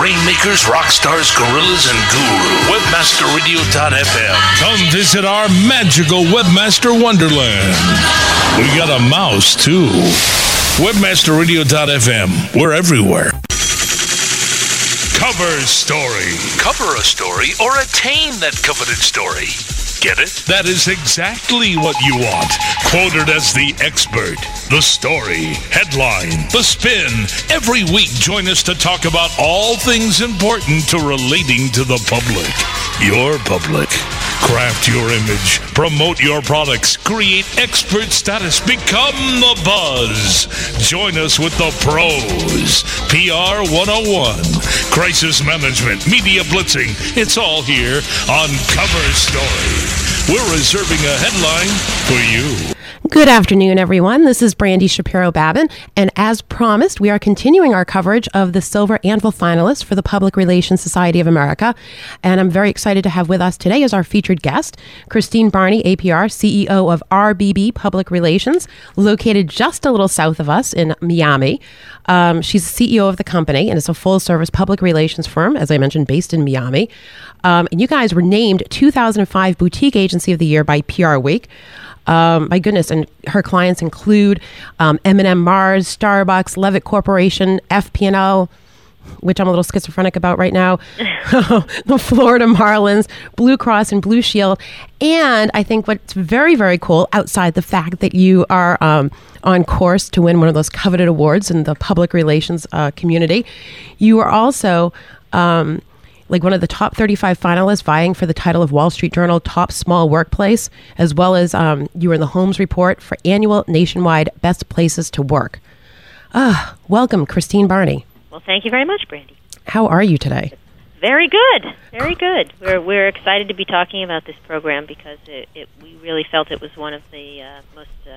rainmakers, rock stars, gorillas, and guru. Webmasterradio.fm. Come visit our magical Webmaster Wonderland. We got a mouse, too. Webmasterradio.fm. We're everywhere. Cover story. Cover a story or attain that coveted story. Get it? That is exactly what you want. Quoted as the expert, the story, headline, the spin. Every week, join us to talk about all things important to relating to the public. Your public. Craft your image, promote your products, create expert status, become the buzz. Join us with the pros. PR 101, crisis management, media blitzing. It's all here on Cover Story. We're reserving a headline for you. Good afternoon, everyone. This is Brandy Shapiro Babin, and as promised, we are continuing our coverage of the Silver Anvil finalists for the Public Relations Society of America. And I'm very excited to have with us today as our featured guest, Christine Barney, APR, CEO of RBB Public Relations, located just a little south of us in Miami. Um, she's CEO of the company, and it's a full service public relations firm, as I mentioned, based in Miami. Um, and you guys were named 2005 Boutique Agency of the Year by PR Week. Um, my goodness, and her clients include um, M&M Mars, Starbucks, Levitt Corporation, FP&O, which I'm a little schizophrenic about right now, the Florida Marlins, Blue Cross and Blue Shield. And I think what's very, very cool, outside the fact that you are um, on course to win one of those coveted awards in the public relations uh, community, you are also. Um, like one of the top 35 finalists vying for the title of Wall Street Journal Top Small Workplace, as well as um, you were in the Holmes Report for annual nationwide Best Places to Work. Ah, welcome, Christine Barney. Well, thank you very much, Brandy. How are you today? Very good, very good. We're we're excited to be talking about this program because it, it we really felt it was one of the uh, most uh,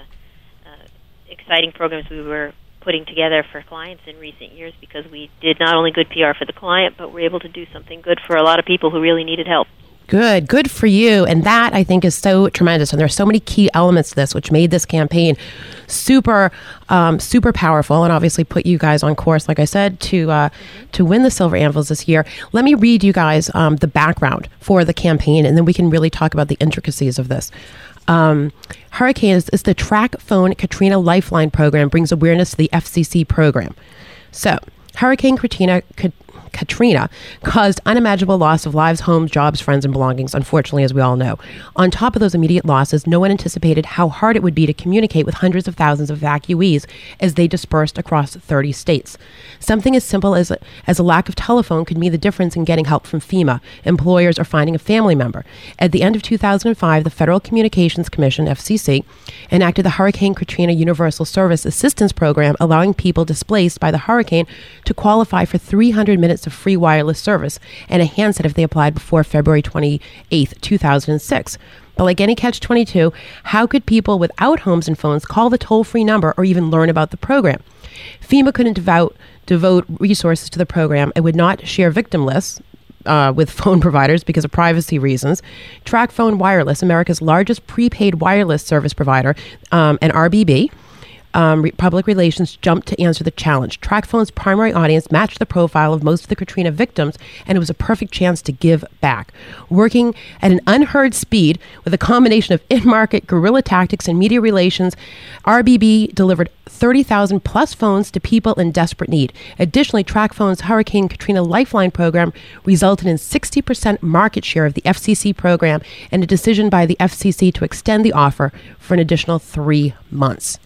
uh, exciting programs we were putting together for clients in recent years because we did not only good PR for the client, but we're able to do something good for a lot of people who really needed help. Good, good for you. And that I think is so tremendous. And there are so many key elements to this, which made this campaign super, um, super powerful, and obviously put you guys on course, like I said, to uh, to win the silver anvils this year. Let me read you guys um, the background for the campaign, and then we can really talk about the intricacies of this. Um, Hurricanes is the TracFone Katrina Lifeline program brings awareness to the FCC program. So, Hurricane Katrina Katrina caused unimaginable loss of lives, homes, jobs, friends, and belongings, unfortunately, as we all know. On top of those immediate losses, no one anticipated how hard it would be to communicate with hundreds of thousands of evacuees as they dispersed across 30 states. Something as simple as as a lack of telephone could mean the difference in getting help from FEMA, employers, or finding a family member. At the end of 2005, the Federal Communications Commission, FCC, enacted the Hurricane Katrina Universal Service Assistance Program, allowing people displaced by the hurricane to qualify for 300 minutes free wireless service and a handset if they applied before February 28, 2006. But like any catch 22, how could people without homes and phones call the toll free number or even learn about the program? FEMA couldn't devote, devote resources to the program and would not share victim lists, uh, with phone providers because of privacy reasons. TracFone Wireless, America's largest prepaid wireless service provider, um, and RBB, um, re- public relations jumped to answer the challenge. TracFone's primary audience matched the profile of most of the Katrina victims, and it was a perfect chance to give back. Working at an unheard speed with a combination of in market guerrilla tactics and media relations, RBB delivered 30,000 plus phones to people in desperate need. Additionally, TracFone's Hurricane Katrina Lifeline program resulted in 60% market share of the FCC program and a decision by the FCC to extend the offer for an additional three months.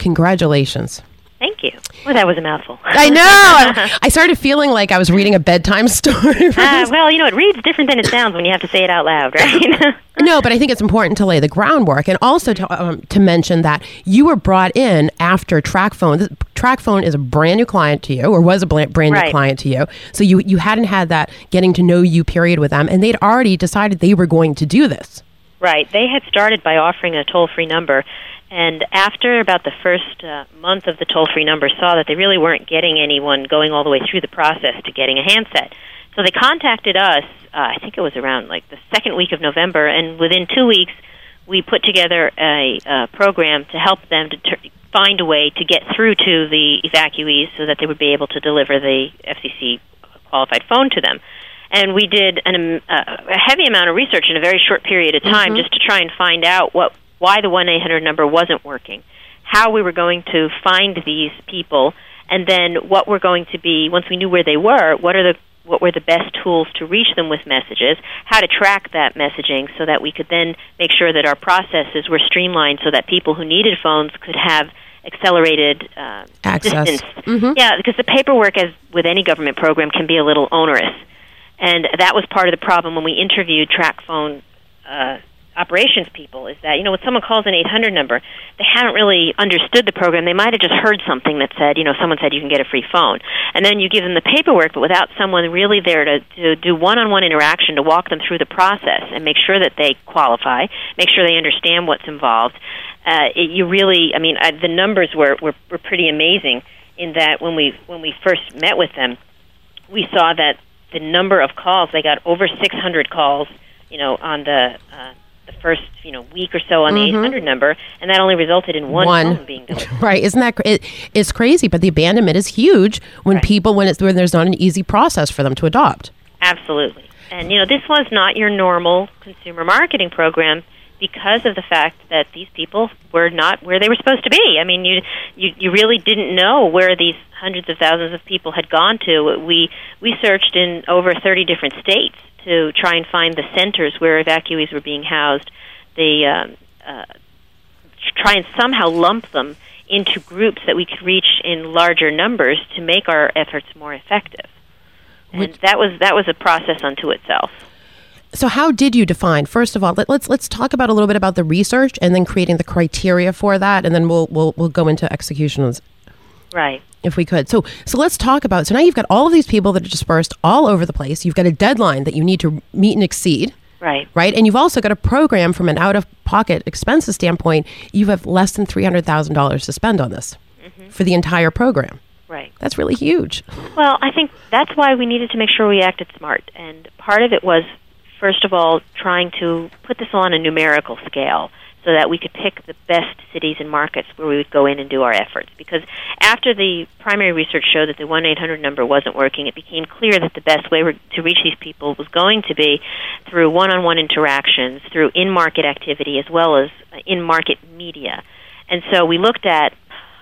Congratulations. Thank you. Well, that was a mouthful. I know. I started feeling like I was reading a bedtime story. Uh, well, you know, it reads different than it sounds when you have to say it out loud, right? no, but I think it's important to lay the groundwork and also to, um, to mention that you were brought in after TracFone. TracFone is a brand new client to you, or was a brand new Right. client to you. So you you hadn't had that getting to know you period with them, and they'd already decided they were going to do this. Right. They had started by offering a toll free number. And after about the first uh, month of the toll free number, saw that they really weren't getting anyone going all the way through the process to getting a handset. So they contacted us, uh, I think it was around like the second week of November, and within two weeks, we put together a, uh program to help them to ter- find a way to get through to the evacuees so that they would be able to deliver the FCC qualified phone to them. And we did an, uh, a heavy amount of research in a very short period of time Mm-hmm. just to try and find out what why the one eight hundred number wasn't working, how we were going to find these people, and then what we're going to be once we knew where they were. What are the what were the best tools to reach them with messages? How to track that messaging so that we could then make sure that our processes were streamlined so that people who needed phones could have accelerated uh, Access. Mhm. Yeah, because the paperwork, as with any government program, can be a little onerous, and that was part of the problem when we interviewed TracFone uh, operations people. Is that you know when someone calls an 800 number, they haven't really understood the program. They might have just heard something that said, you know, someone said you can get a free phone, and then you give them the paperwork, but without someone really there to, to do one-on-one interaction to walk them through the process and make sure that they qualify, make sure they understand what's involved. Uh, it, you really, I mean, uh, the numbers were, were were pretty amazing in that when we when we first met with them, we saw that the number of calls they got over 600 calls, you know, on the uh, the first you know week or so on the 800 number, and that only resulted in one, One. being delivered. Right? Isn't that cra- it, it's crazy? But the abandonment is huge when Right. people when it's when there's not an easy process for them to adopt. Absolutely. And you know, this was not your normal consumer marketing program because of the fact that these people were not where they were supposed to be. I mean, you you you really didn't know where these hundreds of thousands of people had gone to. We we searched in over 30 different states to try and find the centers where evacuees were being housed. The um, uh, try and somehow lump them into groups that we could reach in larger numbers to make our efforts more effective. And Which- that was that was a process unto itself. So how did you define? First of all, let, let's let's talk about a little bit about the research and then creating the criteria for that, and then we'll we'll we'll go into executions Right. if we could. So so let's talk about. So now you've got all of these people that are dispersed all over the place. You've got a deadline that you need to meet and exceed. Right. right? And you've also got a program from an out of pocket expenses standpoint. You have less than $300,000 to spend on this mm-hmm. for the entire program. Right. That's really huge. Well, I think that's why we needed to make sure we acted smart. And part of it was, first of all, trying to put this on a numerical scale so that we could pick the best cities and markets where we would go in and do our efforts. Because after the primary research showed that the 1 800 number wasn't working, it became clear that the best way to reach these people was going to be through one on one interactions, through in market activity, as well as in market media. And so we looked at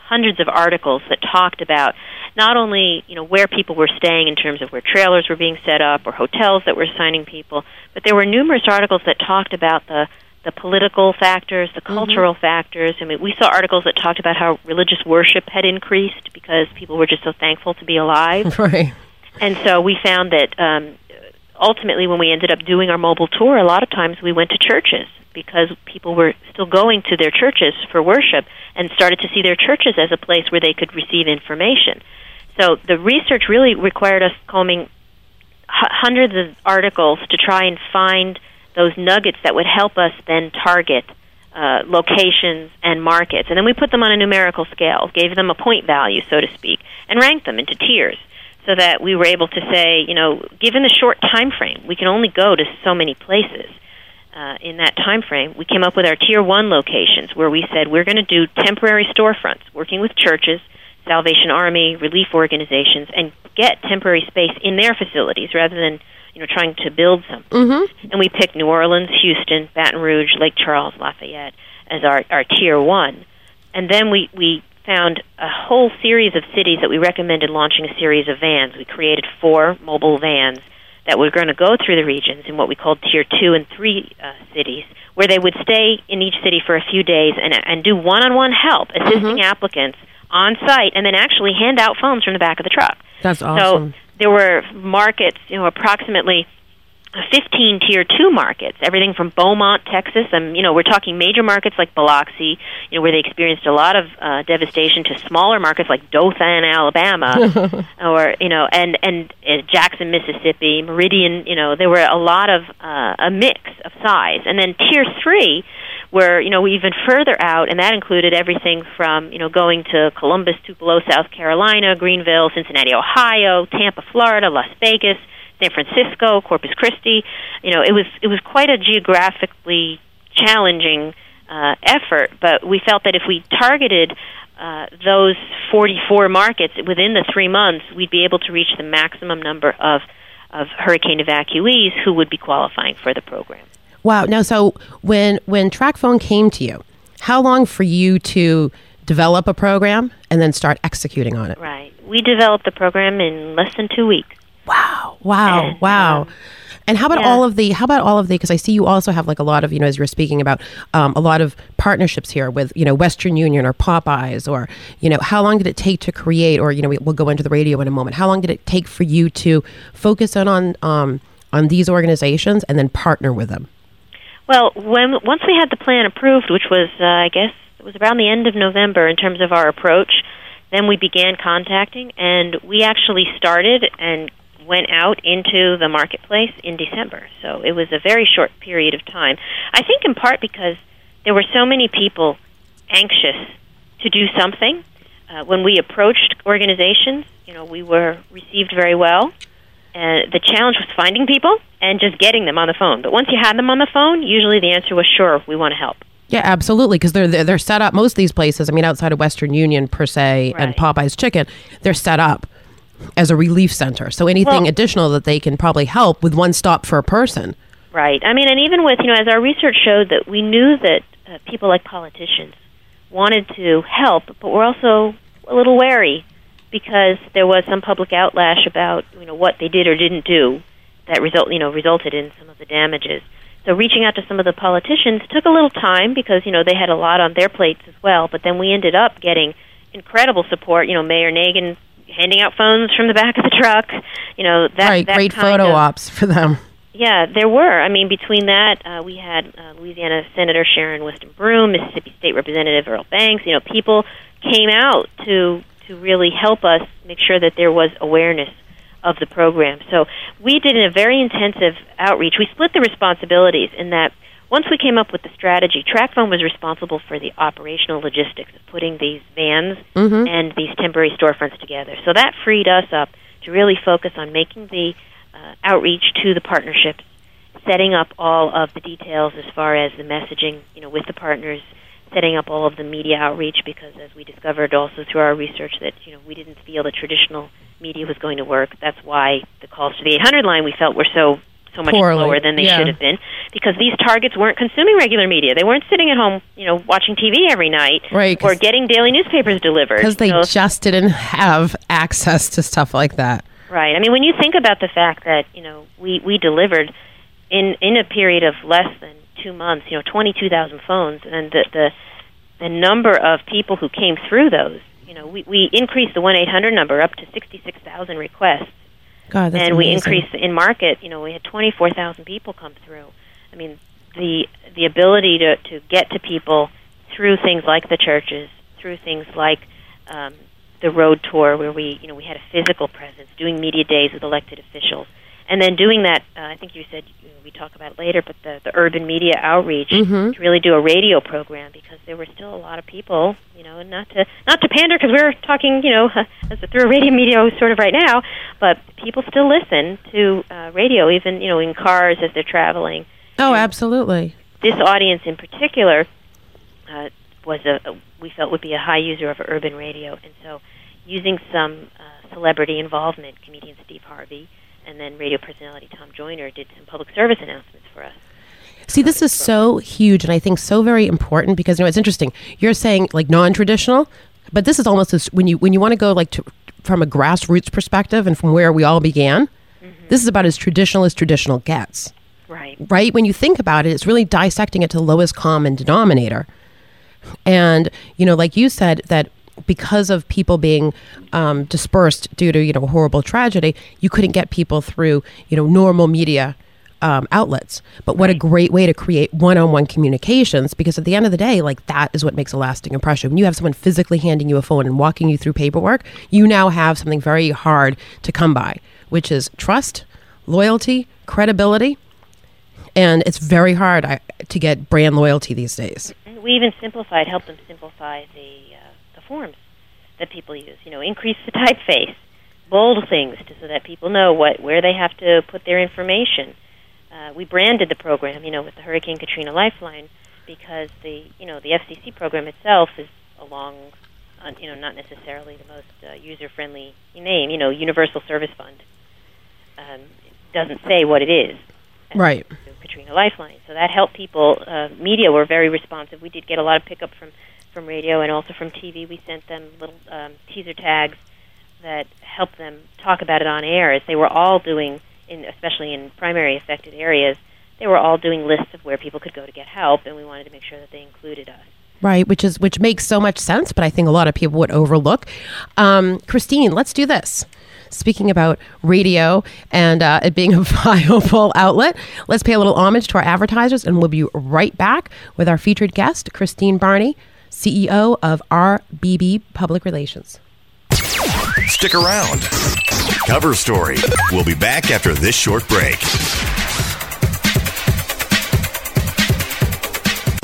hundreds of articles that talked about not only you know where people were staying in terms of where trailers were being set up or hotels that were assigning people, but there were numerous articles that talked about the the political factors, the cultural factors. I mean, we saw articles that talked about how religious worship had increased because people were just so thankful to be alive. Right. And so we found that um, ultimately, when we ended up doing our mobile tour, a lot of times we went to churches because people were still going to their churches for worship and started to see their churches as a place where they could receive information. So the research really required us combing hundreds of articles to try and find those nuggets that would help us then target uh, locations and markets. And then we put them on a numerical scale, gave them a point value, so to speak, and ranked them into tiers so that we were able to say, you know, given the short time frame, we can only go to so many places. Uh, in that time frame, we came up with our tier one locations where we said we're going to do temporary storefronts, working with churches, Salvation Army, relief organizations, and get temporary space in their facilities rather than you know trying to build something. Mm-hmm. And we picked New Orleans, Houston, Baton Rouge, Lake Charles, Lafayette as our our tier one, and then we we found a whole series of cities that we recommended launching a series of vans. We created four mobile vans that were going to go through the regions in what we called tier two and three uh, cities, where they would stay in each city for a few days and and do one-on-one help, assisting applicants on site, and then actually hand out phones from the back of the truck. That's awesome. So there were markets, you know, approximately 15 tier 2 markets, everything from Beaumont, Texas, and you know, we're talking major markets like Biloxi, you know, where they experienced a lot of uh, devastation to smaller markets like Dothan, Alabama, or you know, and and uh, Jackson, Mississippi, Meridian, you know, there were a lot of uh, a mix of size. And then tier 3 were, you know, even further out, and that included everything from, you know, going to Columbus, Tupelo, South Carolina, Greenville, Cincinnati, Ohio, Tampa, Florida, Las Vegas, San Francisco, Corpus Christi. You know, it was it was quite a geographically challenging uh, effort, but we felt that if we targeted uh, those 44 markets within the three months, we'd be able to reach the maximum number of of hurricane evacuees who would be qualifying for the program. Wow. Now, so when when TracFone came to you, how long for you to develop a program and then start executing on it? Right. We developed the program in less than two weeks. Wow. Wow. And, wow. um, and how about yeah. all of the? How about all of the? Because I see you also have like a lot of you know as you're speaking about um, a lot of partnerships here with you know Western Union or Popeyes or you know how long did it take to create or you know we, we'll go into the radio in a moment. How long did it take for you to focus in on um, on these organizations and then partner with them? Well, when once we had the plan approved, which was uh, I guess it was around the end of November in terms of our approach, then we began contacting, and we actually started and went out into the marketplace in December. So it was a very short period of time. I think in part because there were so many people anxious to do something. Uh, when we approached organizations, you know, we were received very well. And the challenge was finding people and just getting them on the phone. But once you had them on the phone, usually the answer was sure, we want to help. Yeah, absolutely. Because they're, they're they're set up. Most of these places, I mean, outside of Western Union per se and Popeyes Chicken, they're set up as a relief center. So anything Well- additional that they can probably help with one stop for a person. Right. I mean, and even with, you know, as our research showed that we knew that uh, people like politicians wanted to help, but were also a little wary because there was some public outlash about, you know, what they did or didn't do that result, you know, resulted in some of the damages. So reaching out to some of the politicians took a little time because, you know, they had a lot on their plates as well, but then we ended up getting incredible support, you know, Mayor Nagin handing out phones from the back of the truck, you know, that right, that great photo of, ops for them. yeah, there were. I mean, between that, uh, we had uh, Louisiana Senator Sharon Weston Broom, Mississippi State Representative Earl Banks. You know, people came out to to really help us make sure that there was awareness of the program. So we did a very intensive outreach. We split the responsibilities in that once we came up with the strategy, TracFone was responsible for the operational logistics of putting these vans and these temporary storefronts together. So that freed us up to really focus on making the uh, outreach to the partnerships, setting up all of the details as far as the messaging, you know, with the partners, setting up all of the media outreach because as we discovered also through our research that, you know, we didn't feel the traditional media was going to work. That's why the calls to the 800 line we felt were so so much Poorly, lower than they yeah. should have been because these targets weren't consuming regular media. They weren't sitting at home, you know, watching TV every night Right, or getting daily newspapers delivered. Because they So- just didn't have access to stuff like that. Right. I mean, when you think about the fact that you know we we delivered in in a period of less than two months, you know, twenty two thousand phones, and the the the number of people who came through those, you know, we we increased the one eight hundred number up to sixty six thousand requests, God, that's and we amazing. increased in market. You know, we had twenty four thousand people come through. I mean, the the ability to to get to people through things like the churches, through things like um, the road tour, where we you know we had a physical presence, doing media days with elected officials, and then doing that. Uh, I think you said you know, we talk about it later, but the the urban media outreach Mhm. to really do a radio program because there were still a lot of people, you know, and not to not to pander because we're talking, you know, as a, through a radio media sort of right now, but people still listen to uh, radio, even you know, in cars as they're traveling Oh, absolutely. this audience in particular uh, was a, a we felt would be a high user of urban radio, and so using some uh, celebrity involvement, comedian Steve Harvey, and then radio personality Tom Joyner did some public service announcements for us. See, this is so huge, and I think so very important because you know it's interesting. You're saying like non-traditional, but this is almost as, when you when you want to go like to, from a grassroots perspective and from where we all began. Mm-hmm. This is about as traditional as traditional gets, Right. right? When you think about it, it's really dissecting it to the lowest common denominator. And you know, like you said, that because of people being um, dispersed due to you know horrible tragedy, you couldn't get people through you know normal media um, outlets. But what a great way to create one-on-one communications because at the end of the day, like that is what makes a lasting impression. When you have someone physically handing you a phone and walking you through paperwork, you now have something very hard to come by, which is trust, loyalty, credibility. And it's very hard I, to get brand loyalty these days. And we even simplified, helped them simplify the uh, the forms that people use. You know, increase the typeface, bold things, to, so that people know what where they have to put their information. Uh, we branded the program, you know, with the Hurricane Katrina Lifeline because the you know the FCC program itself is a long uh, you know, not necessarily the most uh, user-friendly name. You know, Universal Service Fund um, doesn't say what it is. Right. Katrina Lifeline. So that helped people. Uh, media were very responsive. We did get a lot of pickup from from radio and also from TV. We sent them little um, teaser tags that helped them talk about it on air, as they were all doing, in especially in primary affected areas. They were all doing lists of where people could go to get help, and we wanted to make sure that they included us. Right, which is which makes so much sense, but I think a lot of people would overlook. Um, Christine, let's do this. Speaking about radio and uh, it being a viable outlet, let's pay a little homage to our advertisers, and we'll be right back with our featured guest, Christine Barney, CEO of RBB Public Relations. Stick around. Cover Story. We'll be back after this short break.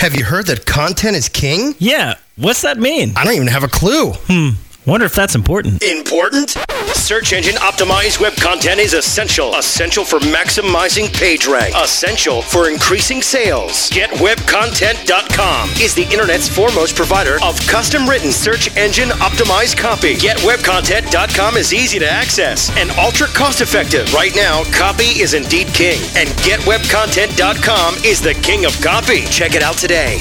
Have you heard that content is king? Yeah, what's that mean? I don't even have a clue. Hmm, wonder if that's important. Important? Search engine optimized web content is essential. Essential for maximizing page rank. Essential for increasing sales. GetWebContent.com is the internet's foremost provider of custom written search engine optimized copy. GetWebContent.com is easy to access and ultra cost effective. Right now, copy is indeed king, and GetWebContent.com is the king of copy. Check it out today.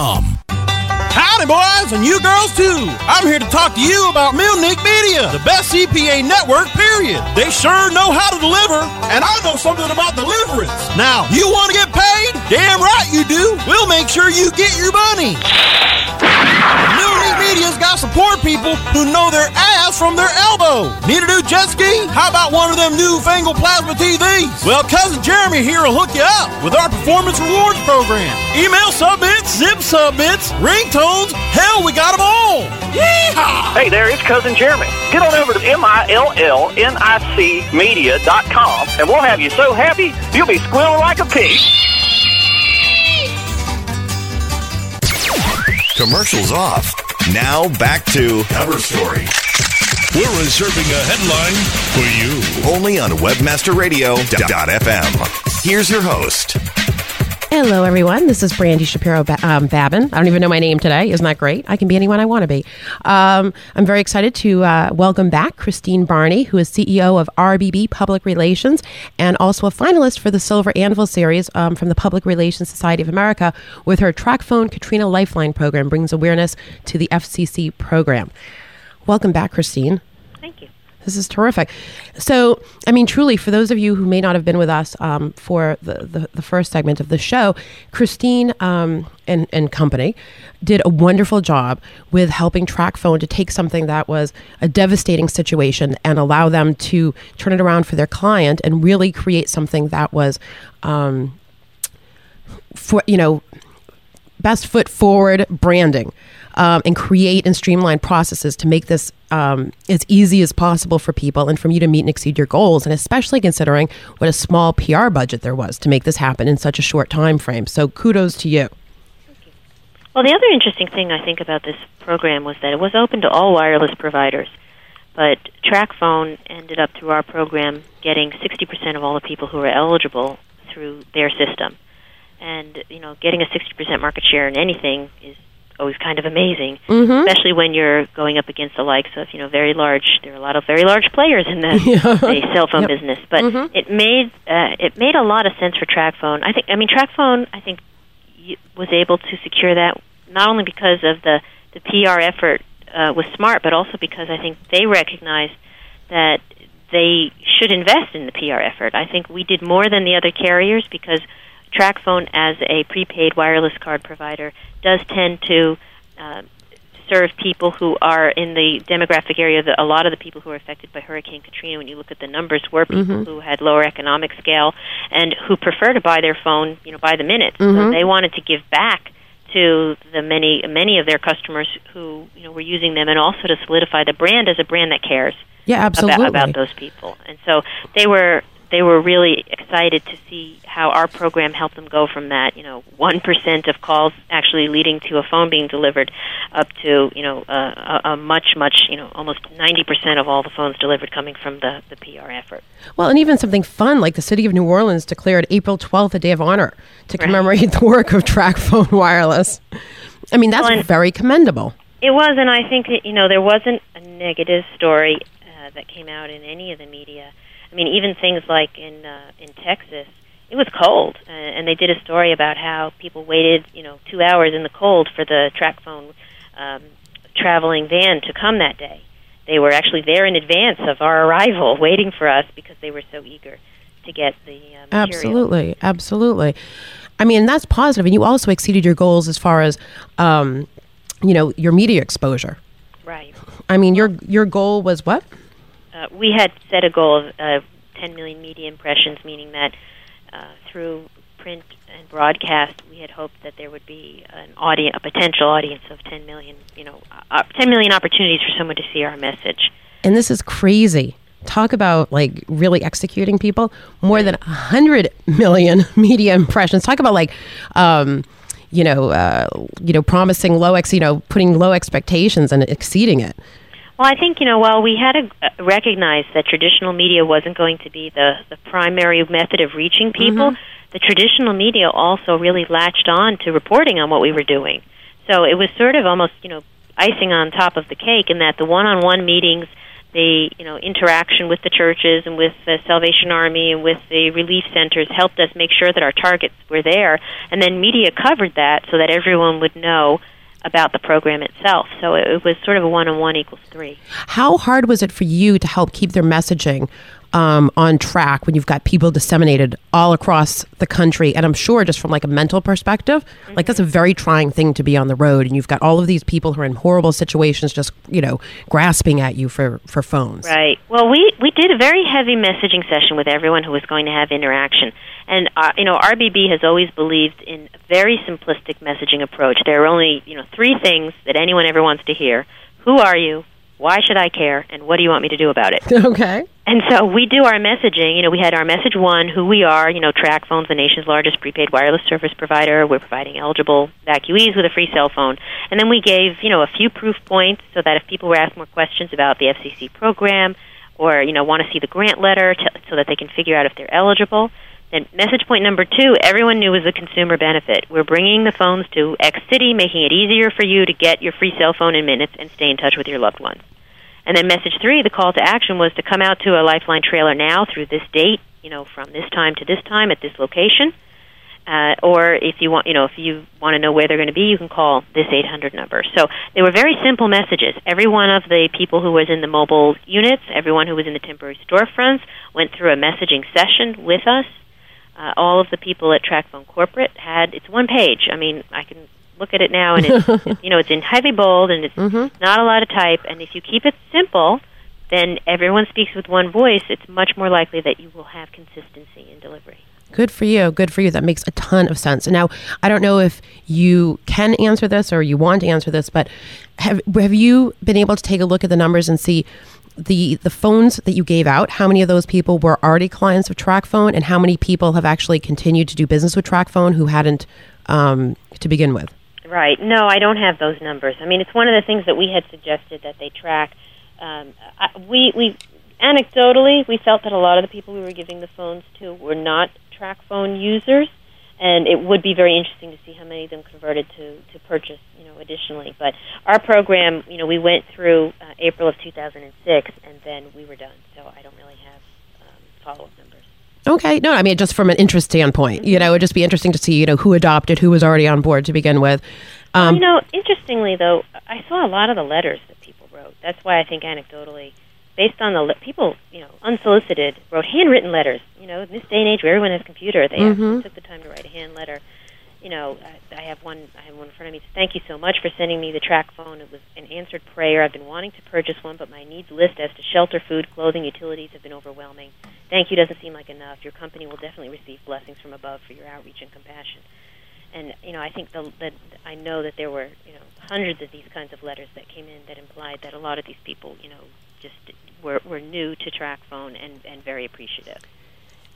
Howdy, boys, and you girls too. I'm here to talk to you about Millnic Media, the best CPA network, period. They sure know how to deliver, and I know something about deliverance. Now, you want to get paid? Damn right you do. We'll make sure you get your money. Millnic Media's got support people who know their ass from their elbow. Need a new jet ski? How about one of them newfangled plasma TVs? Well, cousin Jeremy here will hook you up with our performance rewards program. Email submits, zip submits, ringtones. Hell, we got them all. Yeehaw! Hey there, it's cousin Jeremy. Get on over to M-I-L-L-N-I-C media.com and we'll have you so happy you'll be squealing like a pig. Commercials off. Now back to Cover Story. We're reserving a headline for you. Only on WebmasterRadio.fm. Here's your host. Hello, everyone. This is Brandy Shapiro ba- um, Babin. I don't even know my name today. Isn't that great? I can be anyone I want to be. Um, I'm very excited to uh, welcome back Christine Barney, who is CEO of RBB Public Relations and also a finalist for the Silver Anvil Series um, from the Public Relations Society of America with her TracFone Katrina Lifeline program, brings awareness to the FCC program. Welcome back, Christine. Thank you. This is terrific. So, I mean, truly, for those of you who may not have been with us um, for the, the, the, first segment of the show, Christine um, and, and company did a wonderful job with helping TracFone to take something that was a devastating situation and allow them to turn it around for their client and really create something that was, um, for you know, best foot forward branding um, and create and streamline processes to make this um, as easy as possible for people and for you to meet and exceed your goals and especially considering what a small pr budget there was to make this happen in such a short time frame so kudos to you. Well the other interesting thing i think about this program was that it was open to all wireless providers but TracFone ended up through our program getting 60% of all the people who were eligible through their system. And you know getting a 60% market share in anything is always kind of amazing, mm-hmm. especially when you're going up against the likes of you know very large. There are a lot of very large players in the, yeah. the cell phone yep. business, but mm-hmm. it made uh, it made a lot of sense for TracFone. I think I mean TracFone. I think was able to secure that not only because of the the PR effort uh, was smart, but also because I think they recognized that they should invest in the PR effort. I think we did more than the other carriers because TracFone, as a prepaid wireless card provider, does tend to uh, serve people who are in the demographic area. That a lot of the people who are affected by Hurricane Katrina, when you look at the numbers, were people Mhm. who had lower economic scale and who prefer to buy their phone, you know, by the minute. So Mhm. they wanted to give back to the many many of their customers who you know were using them, and also to solidify the brand as a brand that cares. Yeah, absolutely. About, about those people, and so they were they were really excited to see how our program helped them go from that, you know, one percent of calls actually leading to a phone being delivered, up to you know a, a much much you know almost ninety percent of all the phones delivered coming from the the PR effort. Well, and even something fun like the city of New Orleans declared April 12th a day of honor to commemorate the work of TracFone Wireless. I mean, that's Well, very commendable. It was, and I think that, you know there wasn't a negative story uh, that came out in any of the media. I mean, even things like in uh, in Texas, it was cold, uh, and they did a story about how people waited, you know, two hours in the cold for the TracFone um, traveling van to come that day. They were actually there in advance of our arrival, waiting for us because they were so eager to get the uh, material. Absolutely, absolutely. I mean, that's positive, and you also exceeded your goals as far as, um, you know, your media exposure. Right. I mean, your your goal was what? Uh, we had set a goal of uh, 10 million media impressions, meaning that uh, through print and broadcast, we had hoped that there would be an audience, a potential audience of 10 million, you know, uh, 10 million opportunities for someone to see our message. And this is crazy. Talk about like really executing people. More than hundred million media impressions. Talk about like, um, you know, uh, you know, promising low ex, you know, putting low expectations and exceeding it. Well, I think you know. While we had to uh, recognize that traditional media wasn't going to be the the primary method of reaching people, the traditional media also really latched on to reporting on what we were doing. So it was sort of almost you know icing on top of the cake, in that the one-on-one meetings, the you know interaction with the churches and with the Salvation Army and with the relief centers helped us make sure that our targets were there, and then media covered that so that everyone would know about the program itself. So it, it was sort of a one-on-one equals three. How hard was it for you to help keep their messaging um, on track when you've got people disseminated all across the country? And I'm sure, just from like a mental perspective, like that's a very trying thing to be on the road, and you've got all of these people who are in horrible situations, just you know, grasping at you for for phones. Right. Well, we we did a very heavy messaging session with everyone who was going to have interaction, and uh, you know, RBB has always believed in a very simplistic messaging approach. There are only you know three things that anyone ever wants to hear: Who are you? Why should I care? And what do you want me to do about it? okay. And so we do our messaging. You know, we had our message one, who we are. You know, TracFone's the nation's largest prepaid wireless service provider. We're providing eligible vacuees with a free cell phone. And then we gave, you know, a few proof points so that if people were asked more questions about the FCC program or, you know, want to see the grant letter to, so that they can figure out if they're eligible, then message point number two, everyone knew was a consumer benefit. We're bringing the phones to X city, making it easier for you to get your free cell phone in minutes and stay in touch with your loved ones. And then message three, the call to action was to come out to a Lifeline trailer now through this date, you know, from this time to this time at this location. Uh, or if you want, you know, if you want to know where they're going to be, you can call this 800 number. So they were very simple messages. Every one of the people who was in the mobile units, everyone who was in the temporary storefronts, went through a messaging session with us. Uh, all of the people at TracFone Corporate had it's one page. I mean, I can look at it now, and it's, you know it's in heavy bold, and it's not a lot of type. And if you keep it simple, then everyone speaks with one voice. It's much more likely that you will have consistency in delivery. Good for you. Good for you. That makes a ton of sense. And now, I don't know if you can answer this or you want to answer this, but have have you been able to take a look at the numbers and see the the phones that you gave out? How many of those people were already clients of TracFone, and how many people have actually continued to do business with TracFone who hadn't um, to begin with? Right. No, I don't have those numbers. I mean, it's one of the things that we had suggested that they track. Um, I, we we anecdotally we felt that a lot of the people we were giving the phones to were not track phone users, and it would be very interesting to see how many of them converted to to purchase, you know, additionally. But our program, you know, we went through uh, April of 2006, and then we were done. So I don't really have um, follow up numbers. Okay, no, I mean just from an interest standpoint, you know, it would just be interesting to see, you know, who adopted, who was already on board to begin with. Um, you know, interestingly though, I saw a lot of the letters that people wrote. That's why I think anecdotally, based on the le- people, you know, unsolicited, wrote handwritten letters. You know, in this day and age where everyone has a computer, they Mhm. actually took the time to write a hand letter. You know, I, I have one. I have one in front of me. Thank you so much for sending me the TracFone. It was an answered prayer. I've been wanting to purchase one, but my needs list as to shelter, food, clothing, utilities have been overwhelming. Thank you doesn't seem like enough. Your company will definitely receive blessings from above for your outreach and compassion. and you know, I think the, that I know that there were you know hundreds of these kinds of letters that came in that implied that a lot of these people, you know, just were were new to TracFone and and very appreciative.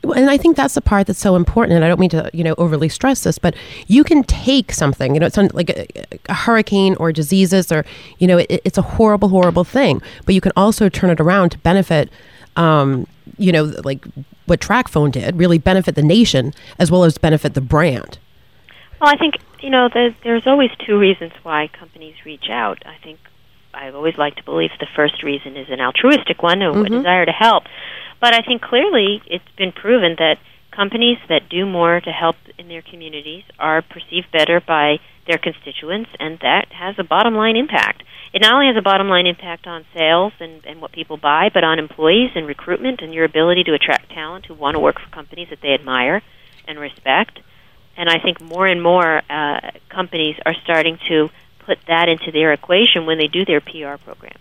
and I think that's the part that's so important. And I don't mean to, you know, overly stress this, but you can take something, you know, it's like a, a hurricane or diseases or, you know, it, it's a horrible, horrible thing. But you can also turn it around to benefit, um, you know, like what TracFone did, really benefit the nation as well as benefit the brand. Well, I think you know there's, there's always two reasons why companies reach out. I think I always like to believe the first reason is an altruistic one, a Mhm. desire to help. But I think clearly it's been proven that companies that do more to help in their communities are perceived better by their constituents, and that has a bottom line impact. It not only has a bottom line impact on sales and, and what people buy, but on employees and recruitment and your ability to attract talent who want to work for companies that they admire and respect. And I think more and more uh, companies are starting to put that into their equation when they do their PR programs.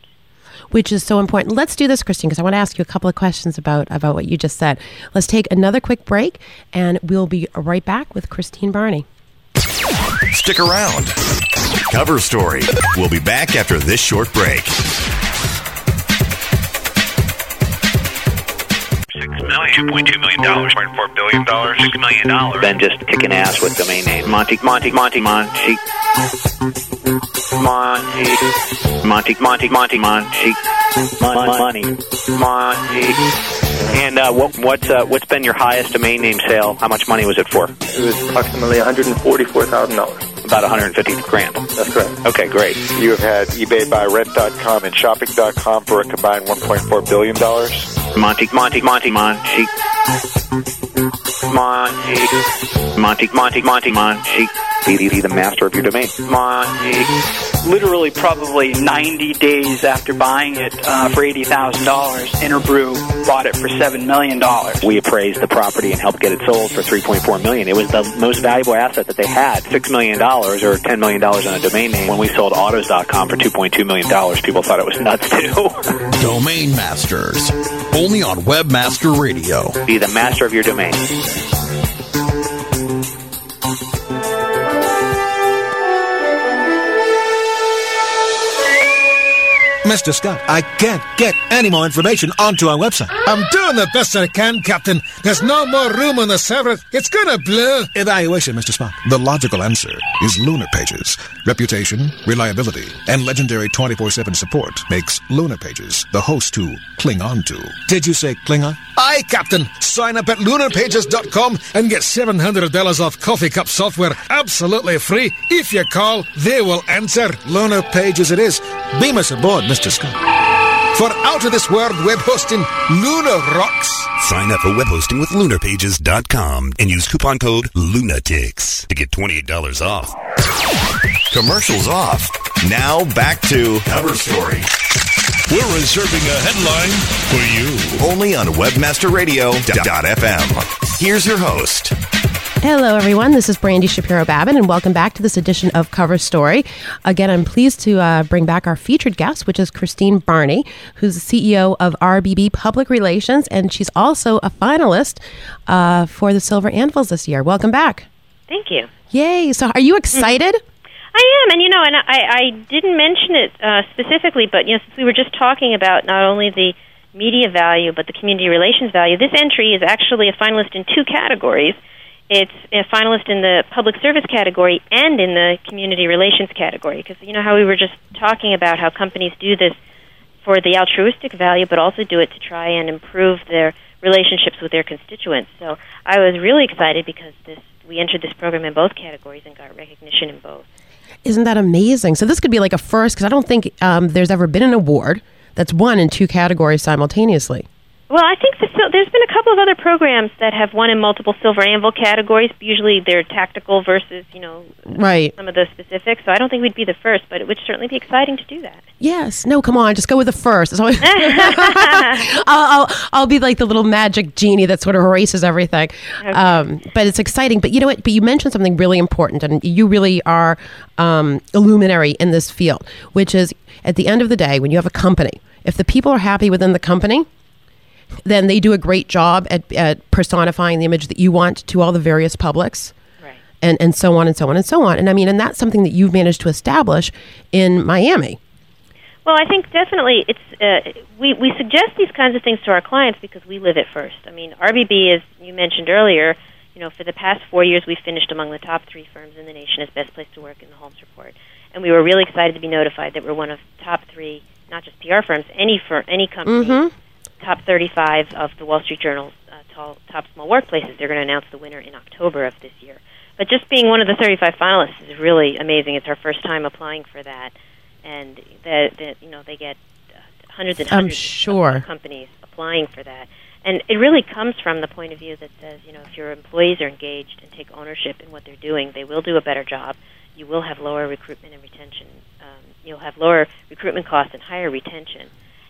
which is so important. Let's do this, Christine, because I want to ask you a couple of questions about about what you just said. Let's take another quick break, and we'll be right back with Christine Barney. Stick around. Cover story. We'll be back after this short break. Million, two point two million dollars, point four billion dollars, six million dollars. Ben just kicking ass with domain name. Monty, Monty, Monty, Monty, Monty, Monty, Monty, Monty, Monty, Monty, Monty. And uh, what, what's uh, what's been your highest domain name sale? How much money was it for? It was approximately one hundred and forty-four thousand dollars. About 150 grand. That's correct. Okay, great. You have had eBay buy rent.com and shopping.com for a combined $1.4 billion. Monty, Monty, Monty, Monty. Monty, Monty, Monty, Monty, Monty. Be, be the master of your domain. Monty. literally probably 90 days after buying it uh, for $80,000, Interbrew bought it for $7 million. We appraised the property and helped get it sold for 3.4 million. It was the most valuable asset that they had. $6 million or $10 million on a domain name. When we sold autos.com for $2.2 million, people thought it was nuts too. Domain Masters. Only on Webmaster Radio. Be the master of your domain. Mr. Scott, I can't get any more information onto our website. I'm doing the best I can, Captain. There's no more room on the server. It's gonna blow. Evaluation, Mr. Spock. The logical answer is Lunar Pages. Reputation, reliability, and legendary 24 7 support makes Lunar Pages the host to cling on to. Did you say Klingon? Aye, Captain. Sign up at lunarpages.com and get $700 off CoffeeCup software absolutely free. If you call, they will answer. Lunar Pages it is. Beam us aboard, Mr. Scott. For out of this world web hosting, Lunar rocks. Sign up for web hosting with lunarpages.com and use coupon code LUNATICS to get $28 off. Commercials off. Now back to Cover Story. We're reserving a headline for you. Only on webmasterradio.fm. Here's your host. Hello, everyone. This is Brandy Shapiro Babin, and welcome back to this edition of Cover Story. Again, I'm pleased to uh, bring back our featured guest, which is Christine Barney, who's the CEO of RBB Public Relations, and she's also a finalist uh, for the Silver Anvils this year. Welcome back. Thank you. Yay. So, are you excited? I am, and you know, and I, I didn't mention it uh, specifically, but you know, since we were just talking about not only the media value but the community relations value, this entry is actually a finalist in two categories. It's a finalist in the public service category and in the community relations category. Because you know how we were just talking about how companies do this for the altruistic value, but also do it to try and improve their relationships with their constituents. So I was really excited because this we entered this program in both categories and got recognition in both. Isn't that amazing? So, this could be like a first, because I don't think um, there's ever been an award that's won in two categories simultaneously. Well, I think the, there's been a couple of other programs that have won in multiple silver anvil categories. Usually, they're tactical versus you know Right. some of the specifics. So I don't think we'd be the first, but it would certainly be exciting to do that. Yes. No, come on. Just go with the first. Always- I'll, I'll, I'll be like the little magic genie that sort of erases everything. Um, but it's exciting. But you know what? But you mentioned something really important, and you really are um, a luminary in this field, which is at the end of the day, when you have a company, if the people are happy within the company, then they do a great job at, at personifying the image that you want to all the various publics. Right. and and so on and so on and so on. And I mean, and that's something that you've managed to establish in Miami. Well, I think definitely it's uh, we we suggest these kinds of things to our clients because we live it first. I mean, RBB, as you mentioned earlier, you know, for the past four years, we've finished among the top three firms in the nation as best place to work in the Holmes Report, and we were really excited to be notified that we're one of top three, not just PR firms, any for any company, Mm-hmm. Top 35 of the Wall Street Journal's uh, tall, top small workplaces. They're going to announce the winner in October of this year. But just being one of the 35 finalists is really amazing. It's our first time applying for that, and the, the you know they get uh, hundreds and hundreds sure. of companies applying for that. And it really comes from the point of view that says, you know, if your employees are engaged and take ownership in what they're doing, they will do a better job. You will have lower recruitment and retention. Um, you'll have lower recruitment costs and higher retention.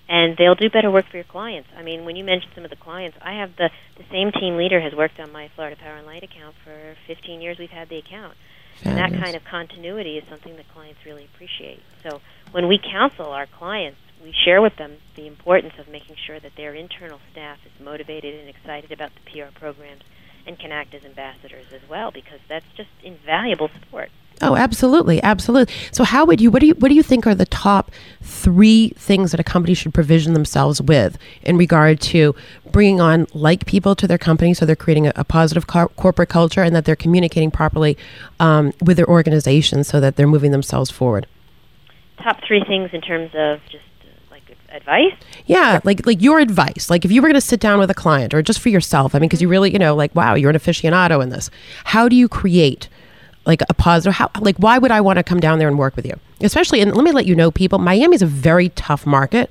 And they'll do better work for your clients. I mean, when you mentioned some of the clients, I have the, the same team leader has worked on my Florida Power and Light account for 15 years. We've had the account. And that kind of continuity is something that clients really appreciate. So when we counsel our clients, we share with them the importance of making sure that their internal staff is motivated and excited about the PR programs and can act as ambassadors as well because that's just invaluable support. Oh, absolutely, absolutely. So, how would you? What do you? What do you think are the top three things that a company should provision themselves with in regard to bringing on like people to their company, so they're creating a, a positive cor- corporate culture, and that they're communicating properly um, with their organization, so that they're moving themselves forward. Top three things in terms of just uh, like advice. Yeah, like like your advice. Like if you were going to sit down with a client, or just for yourself. I mean, because you really, you know, like wow, you're an aficionado in this. How do you create? Like a positive how like why would i want to come down there and work with you? Especially and let me let you know people miami's a very tough market.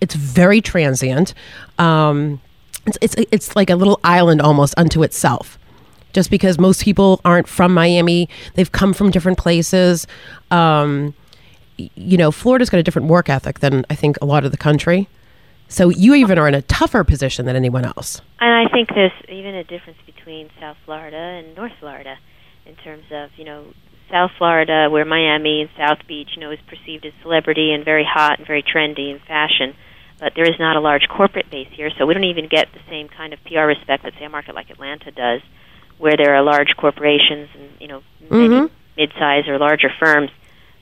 It's very transient. Um it's it's, it's like a little island almost unto itself. Just because most people aren't from miami they've come from different places. Um you know florida's got a different work ethic than i think a lot of the country. So you even are in a tougher position than anyone else. And I think there's even a difference between South Florida and North Florida in terms of, you know, South Florida, where Miami and South Beach, you know, is perceived as celebrity and very hot and very trendy in fashion. But there is not a large corporate base here, so we don't even get the same kind of PR respect that, say, a market like Atlanta does, where there are large corporations and, you know, many Mhm. mid-size or larger firms.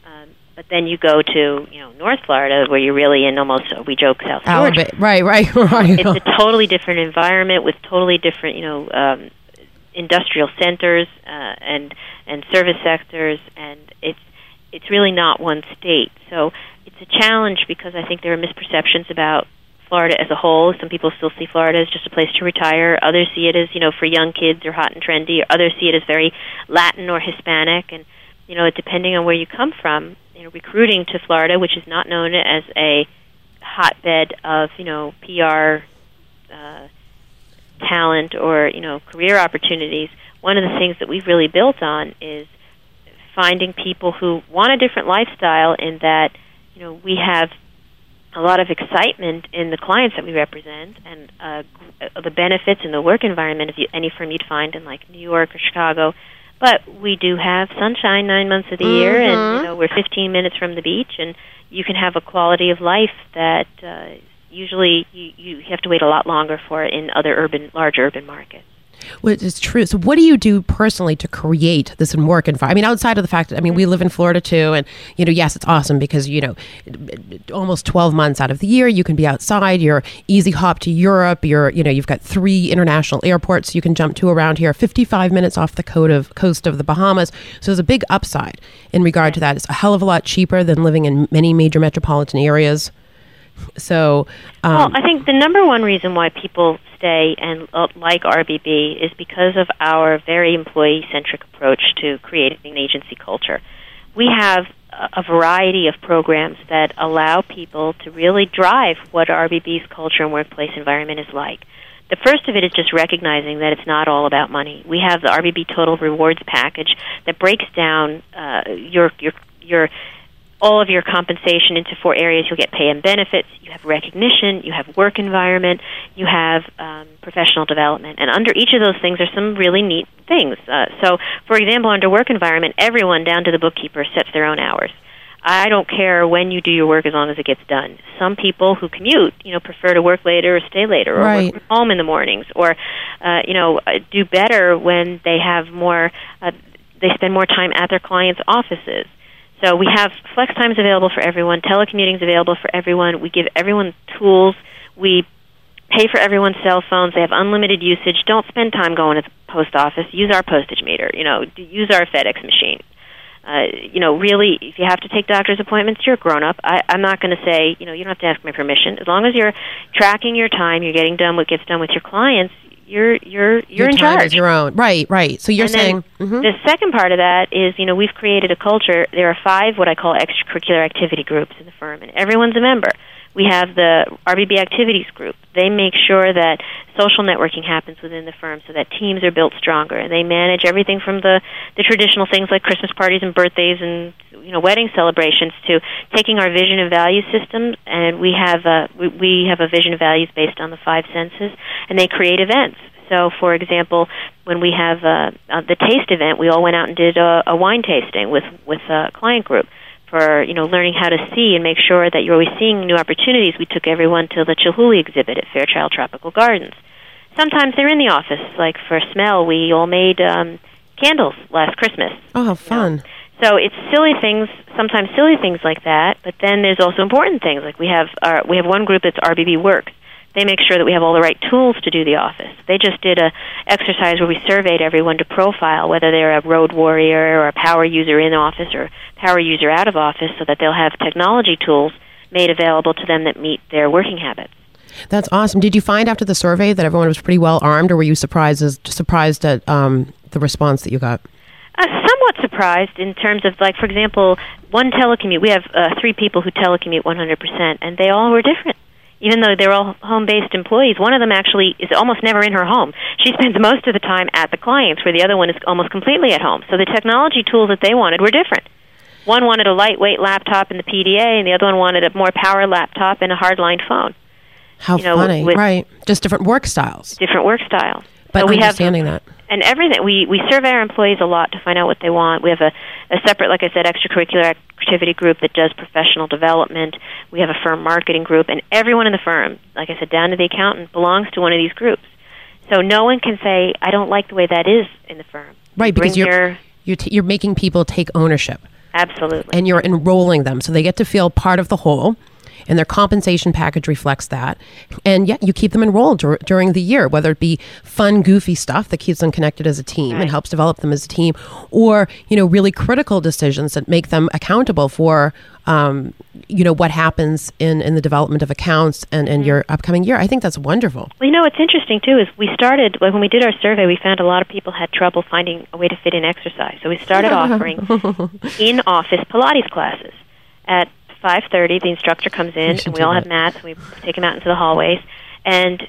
Um, but then you go to, you know, North Florida, where you're really in almost, we joke, South Georgia right right right it's a totally different environment with totally different, you know, um, industrial centers uh, and and service sectors, and it's it's really not one state. So it's a challenge because I think there are misperceptions about Florida as a whole. Some people still see Florida as just a place to retire. Others see it as you know for young kids or hot and trendy. Others see it as very Latin or Hispanic, and you know depending on where you come from, you know recruiting to Florida, which is not known as a hotbed of you know PR talent or you know career opportunities. One of the things that we've really built on is finding people who want a different lifestyle. In that you know we have a lot of excitement in the clients that we represent and uh, the benefits in the work environment of you, any firm you'd find in like New York or Chicago. But we do have sunshine nine months of the year, and you know we're 15 minutes from the beach, and you can have a quality of life that uh, usually you, you have to wait a lot longer for it in other urban, large urban markets. Which is true. So, what do you do personally to create this and work environment? I mean, outside of the fact that I mean, we mm-hmm. live in Florida too, and you know, yes, it's awesome because you know, almost twelve months out of the year you can be outside. You're easy hop to Europe. You're you know, you've got three international airports you can jump to around here. Fifty-five minutes off the coast of coast of the Bahamas. So, there's a big upside in regard to that. It's a hell of a lot cheaper than living in many major metropolitan areas. So, um, well, I think the number one reason why people stay and uh, like RBB is because of our very employee centric approach to creating an agency culture. We have a variety of programs that allow people to really drive what RBB's culture and workplace environment is like. The first of it is just recognizing that it's not all about money. We have the RBB Total Rewards package that breaks down uh, your your your all of your compensation into four areas. You'll get pay and benefits, you have recognition, you have work environment, you have um, professional development. And under each of those things are some really neat things. Uh, so, for example, under work environment, everyone down to the bookkeeper sets their own hours. I don't care when you do your work as long as it gets done. Some people who commute, you know, prefer to work later or stay later, or Right. work from home in the mornings, or uh, you know, uh, do better when they have more uh, they spend more time at their clients' offices. So we have flex times available for everyone, telecommuting is available for everyone. We give everyone tools. We pay for everyone's cell phones. They have unlimited usage. Don't spend time going to the post office. Use our postage meter. You know, use our FedEx machine. Uh, you know, really, if you have to take doctor's appointments, you're a grown up. I, I'm not going to say, you know, you don't have to ask my permission. As long as you're tracking your time, you're getting done what gets done with your clients. You're you're you're your in time charge. is your own. Right, right. So you're And saying mhm. the second part of that is, you know, we've created a culture. There are five what I call extracurricular activity groups in the firm, and everyone's a member. We have the RBB activities group. They make sure that social networking happens within the firm so that teams are built stronger. They manage everything from the, the traditional things like Christmas parties and birthdays and you know wedding celebrations to taking our vision and value system and we have a we, we have a vision and values based on the five senses and they create events. So, for example, when we have uh, uh, the taste event, we all went out and did a, a wine tasting with with a client group for you know learning how to see and make sure that you're always seeing new opportunities. We took everyone to the Chihuly exhibit at Fairchild Tropical Gardens. Sometimes they're in the office, like for smell. We all made um, candles last Christmas. Oh, how fun. So it's silly things, sometimes silly things like that. But then there's also important things, like we have our, we have one group that's RBB Works. They make sure that we have all the right tools to do the office. They just did a exercise where we surveyed everyone to profile whether they're a road warrior or a power user in office or power user out of office, so that they'll have technology tools made available to them that meet their working habits. That's awesome. Did you find after the survey that everyone was pretty well armed, or were you surprised as, surprised at um, the response that you got? Uh, somewhat surprised in terms of, like, for example, one telecommute. We have uh, three people who telecommute 100%, and they all were different. Even though they're all home-based employees, one of them actually is almost never in her home. She spends most of the time at the clients, where the other one is almost completely at home. So the technology tools that they wanted were different. One wanted a lightweight laptop and the PDA, and the other one wanted a more power laptop and a hardline phone. How You know, funny, with- right? Just different work styles. Different work styles. But so we have understanding that. And everything we we survey our employees a lot to find out what they want. We have a, a separate, like I said, extracurricular activity group that does professional development. We have a firm marketing group, and everyone in the firm, like I said, down to the accountant, belongs to one of these groups. So no one can say I don't like the way that is in the firm. Right, because Bring you're your- you're, t- you're making people take ownership. Absolutely. And you're enrolling them, so they get to feel part of the whole. And their compensation package reflects that. And yet, you keep them enrolled dur- during the year, whether it be fun, goofy stuff that keeps them connected as a team and helps develop them as a team, or you know, really critical decisions that make them accountable for, um, you know, what happens in in the development of accounts and in your upcoming year. I think that's wonderful. Well, you know what's interesting too is we started when we did our survey, we found a lot of people had trouble finding a way to fit in exercise. So we started offering in-office Pilates classes at 5:30. The instructor comes in, and we all have mats. And we take them out into the hallways, and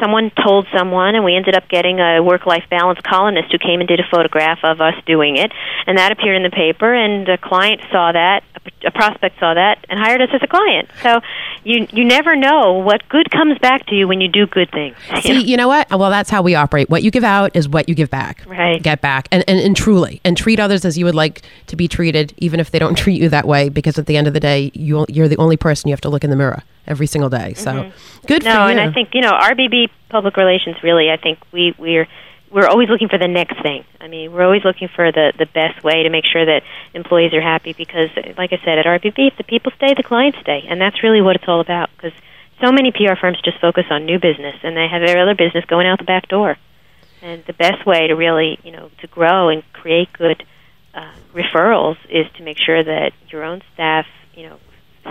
someone told someone, and we ended up getting a work-life balance columnist who came and did a photograph of us doing it, and that appeared in the paper. And a client saw that, a, prospect saw that, and hired us as a client. So you you never know what good comes back to you when you do good things. See, you know what? Well, that's how we operate. What you give out is what you give back. Right. Get back. And, and, and truly, and treat others as you would like to be treated, even if they don't treat you that way, because at the end of the day, you, you're the only person you have to look in the mirror every single day. So Mhm. good no, for you. and I think you know RBB public relations. Really, I think we we're we're always looking for the next thing. I mean, we're always looking for the the best way to make sure that employees are happy. Because, like I said, at RBB, if the people stay, the clients stay, and that's really what it's all about. Because so many PR firms just focus on new business, and they have their other business going out the back door. And the best way to really, you know, to grow and create good uh, referrals is to make sure that your own staff, you know,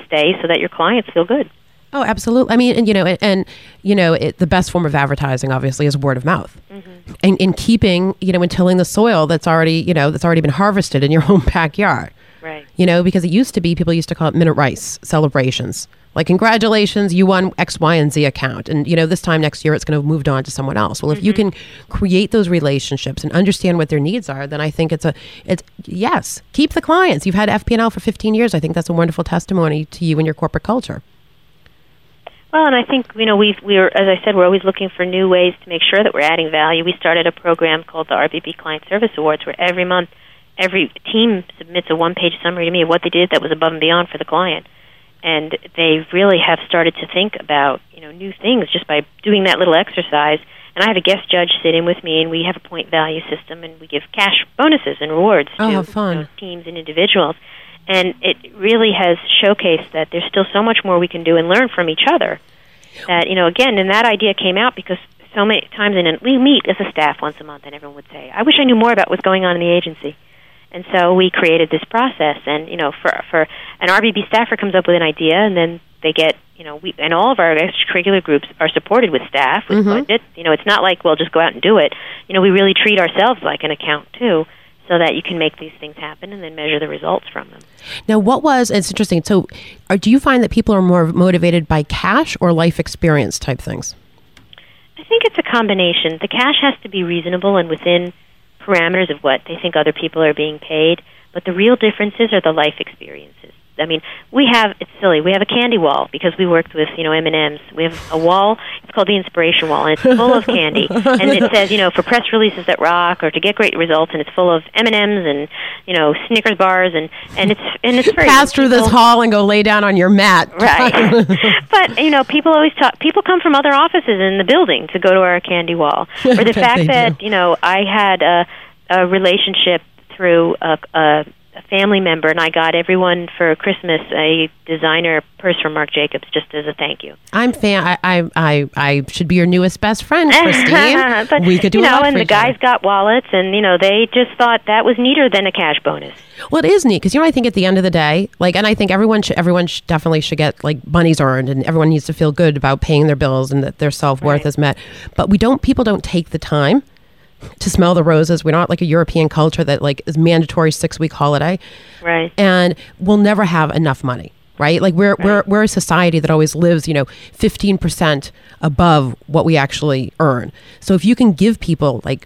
stay so that your clients feel good. Oh, absolutely. I mean, and you know, and, and you know, it, the best form of advertising, obviously, is word of mouth. Mm-hmm. And in keeping, you know, in tilling the soil that's already, you know, that's already been harvested in your own backyard. Right. You know, because it used to be, people used to call it minute rice celebrations. Like, congratulations, you won X, Y, and Z account. And, you know, this time next year, it's going to have moved on to someone else. Well, if you mm-hmm. can create those relationships and understand what their needs are, then I think it's a, it's, yes, keep the clients. You've had FP&L for 15 years. I think that's a wonderful testimony to you and your corporate culture. Well, and I think you know we've we're as I said we're always looking for new ways to make sure that we're adding value. We started a program called the RBB Client Service Awards, where every month every team submits a one-page summary to me of what they did that was above and beyond for the client, and they really have started to think about you know new things just by doing that little exercise. and I have a guest judge sit in with me, and we have a point value system, and we give cash bonuses and rewards Oh, to fun. you know, teams and individuals. And it really has showcased that there's still so much more we can do and learn from each other. That you know, again, and that idea came out because so many times in we meet as a staff once a month, and everyone would say, "I wish I knew more about what's going on in the agency." And so we created this process, and you know, for for an RBB staffer comes up with an idea, and then they get, you know, we and all of our extracurricular groups are supported with staff with Mhm. budget. You know, it's not like well, just go out and do it. You know, we really treat ourselves like an account too, so that you can make these things happen and then measure the results from them. Now, what was it's interesting. So, are, do you find that people are more motivated by cash or life experience type things? I think it's a combination. The cash has to be reasonable and within parameters of what they think other people are being paid, but the real differences are the life experiences. I mean, we have it's silly. We have a candy wall because we worked with you know M and M's. We have a wall. It's called the Inspiration Wall, and it's full of candy. And it says you know for press releases that rock or to get great results, and it's full of M and M's and you know Snickers bars and and it's and it's very Pass through this hall and go lay down on your mat. Right. but you know, people always talk. People come from other offices in the building to go to our candy wall. Or the fact that do. you know, I had a, a relationship through a, a, a family member, and I got everyone for Christmas a designer purse from Marc Jacobs just as a thank you. I'm fan. I, I I I should be your newest best friend, Christine. but we could do you a know, lot and for the guys got wallets, and you know, they just thought that was neater than a cash bonus. Well, it is neat because you know I think at the end of the day, like, and I think everyone should everyone should definitely should get like money's earned, and everyone needs to feel good about paying their bills and that their self worth is met. But we don't. People don't take the time to smell the roses. We're not like a European culture that like is mandatory six week holiday, Right. and we'll never have enough money. Right, like we're we're we're a society that always lives, you know, fifteen percent above what we actually earn. So if you can give people like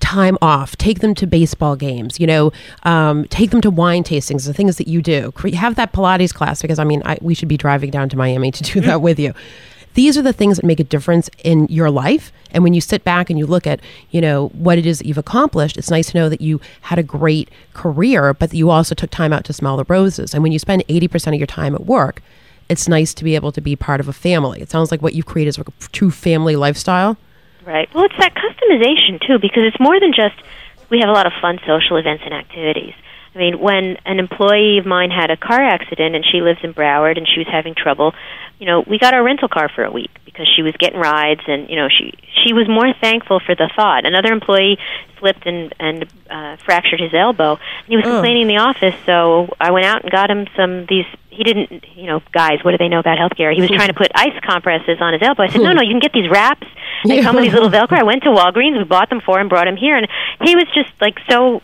time off, take them to baseball games, you know, um, take them to wine tastings, the things that you do. Have that Pilates class because I mean, I, we should be driving down to Miami to do that with you. These are the things that make a difference in your life. And when you sit back and you look at, you know, what it is that you've accomplished, it's nice to know that you had a great career, but that you also took time out to smell the roses. And when you spend 80% of your time at work, it's nice to be able to be part of a family. It sounds like what you've created is a true family lifestyle. Right. Well, it's that customization too, because it's more than just we have a lot of fun social events and activities. I mean, when an employee of mine had a car accident and she lives in Broward and she was having trouble, you know, we got a rental car for a week because she was getting rides and you know she she was more thankful for the thought. Another employee slipped and and uh, fractured his elbow and he was Oh. complaining in the office. So I went out and got him some these. He didn't, you know, guys. What do they know about healthcare? He was trying to put ice compresses on his elbow. I said, no, no, you can get these wraps. They come with these little Velcro. I went to Walgreens. We bought them for him, brought him here, and he was just like so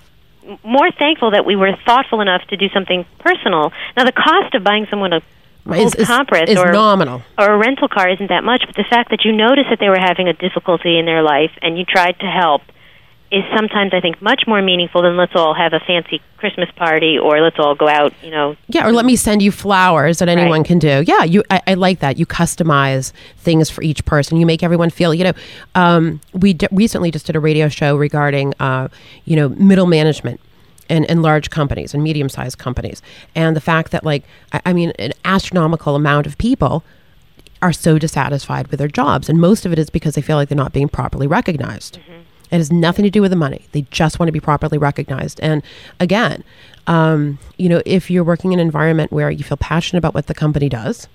more thankful that we were thoughtful enough to do something personal. Now, the cost of buying someone a is- is- compress is or nominal. or a rental car isn't that much, but the fact that you noticed that they were having a difficulty in their life and you tried to help is sometimes I think much more meaningful than let's all have a fancy Christmas party or let's all go out, you know. Yeah, or let me send you flowers that anyone can do. Yeah, you. I, I like that. You customize things for each person. You make everyone feel. You know, um, we d- recently just did a radio show regarding, uh, you know, middle management. And, and large companies and medium sized companies. And the fact that, like, I, I mean, an astronomical amount of people are so dissatisfied with their jobs. And most of it is because they feel like they're not being properly recognized. It has nothing to do with the money. They just want to be properly recognized. And again, um, you know, if you're working in an environment where you feel passionate about what the company does,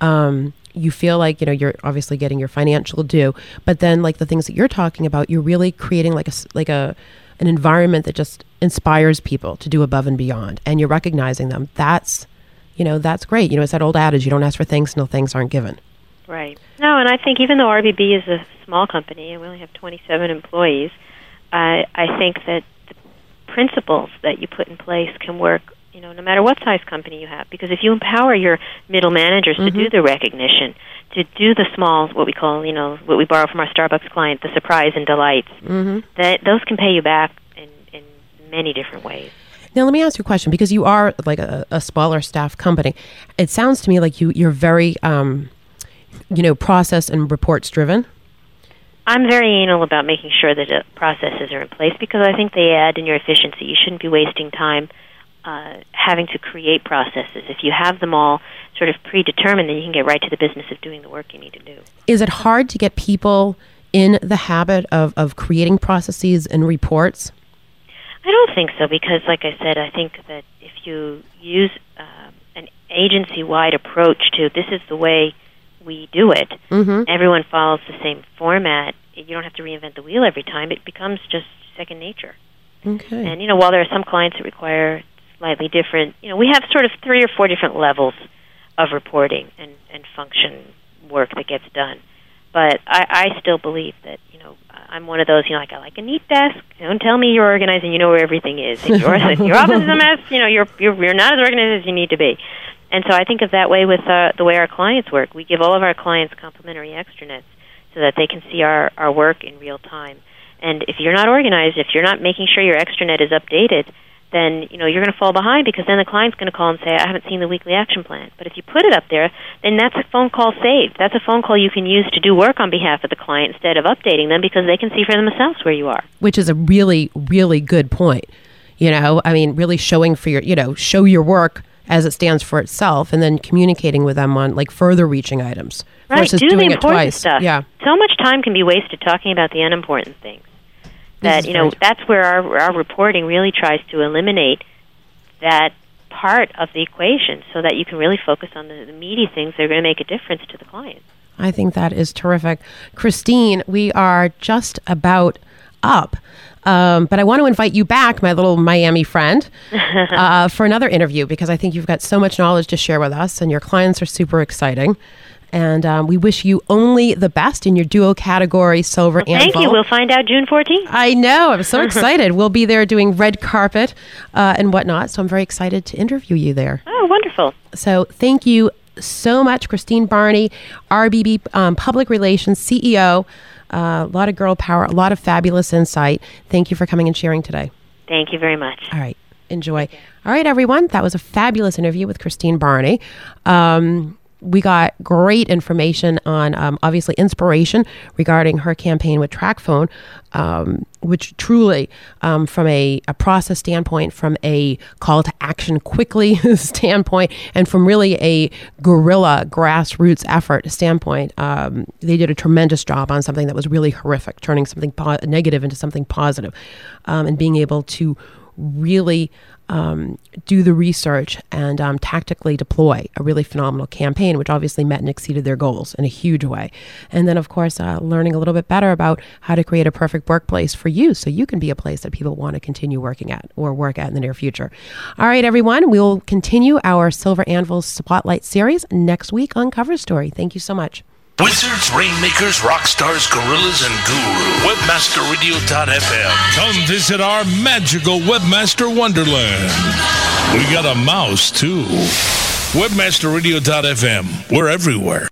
um, you feel like you know you're obviously getting your financial due, but then like the things that you're talking about, you're really creating like a like a an environment that just inspires people to do above and beyond, and you're recognizing them. That's you know that's great. You know, it's that old adage: you don't ask for things until things aren't given. Right. No, and I think even though RBB is a small company and we only have 27 employees, I I think that the principles that you put in place can work, you know, no matter what size company you have. Because if you empower your middle managers to do Mhm. the recognition, to do the small, what we call, you know, what we borrow from our Starbucks client, the surprise and delights, Mm-hmm. that those can pay you back in in many different ways. Now, let me ask you a question because you are like a, a smaller staff company. It sounds to me like you you're very, um, you know, process and reports driven. I'm very anal about making sure that the processes are in place because I think they add in your efficiency. You shouldn't be wasting time uh, having to create processes. If you have them all sort of predetermined, then you can get right to the business of doing the work you need to do. Is it hard to get people in the habit of, of creating processes and reports? I don't think so because, like I said, I think that if you use um, an agency-wide approach to this is the way we do it, Mhm. everyone follows the same format. You don't have to reinvent the wheel every time. It becomes just second nature. Okay. And you know, while there are some clients that require slightly different, you know, we have sort of three or four different levels of reporting and, and function work that gets done. But I, I still believe that you know I'm one of those you know like I like a neat desk. Don't tell me you're organized and you know where everything is. If your, if your office is a mess, you know you're, you're you're not as organized as you need to be. And so I think of that way with uh, the way our clients work. We give all of our clients complimentary extranets so that they can see our our work in real time. And if you're not organized, if you're not making sure your extranet is updated, then you know you're going to fall behind because then the client's going to call and say, "I haven't seen the weekly action plan." But if you put it up there, then that's a phone call saved. That's a phone call you can use to do work on behalf of the client instead of updating them because they can see for themselves where you are. Which is a really, really good point. You know, I mean, really showing for your, you know, show your work as it stands for itself and then communicating with them on like further reaching items Right? versus do doing it twice. stuff. Yeah. So much time can be wasted talking about the unimportant things. That you know, very- that's where our our reporting really tries to eliminate that part of the equation, so that you can really focus on the, the meaty things that are going to make a difference to the client. I think that is terrific. Christine, we are just about up. Um, but I want to invite you back, my little Miami friend, uh, for another interview because I think you've got so much knowledge to share with us, and your clients are super exciting. And um, we wish you only the best in your duo category, silver and Thank you. We'll find out June 14th. I know. I'm so excited. we'll be there doing red carpet uh, and whatnot. So I'm very excited to interview you there. Oh, wonderful. So thank you so much, Christine Barney, RBB um, Public Relations CEO. Uh, a lot of girl power, a lot of fabulous insight. Thank you for coming and sharing today. Thank you very much. All right. Enjoy. All right, everyone. That was a fabulous interview with Christine Barney. Um, we got great information on um, obviously inspiration regarding her campaign with TracFone, um, which truly, um, from a, a process standpoint, from a call to action quickly standpoint, and from really a guerrilla grassroots effort standpoint, um, they did a tremendous job on something that was really horrific, turning something po- negative into something positive, um, and being able to really um, do the research and um, tactically deploy a really phenomenal campaign, which obviously met and exceeded their goals in a huge way. And then, of course, uh, learning a little bit better about how to create a perfect workplace for you so you can be a place that people want to continue working at or work at in the near future. All right, everyone, we will continue our Silver Anvil Spotlight series next week on Cover Story. Thank you so much. Wizards, Rainmakers, rock stars, gorillas, and guru. Webmasterradio.fm. Come visit our magical Webmaster Wonderland. We got a mouse, too. Webmasterradio.fm. We're everywhere.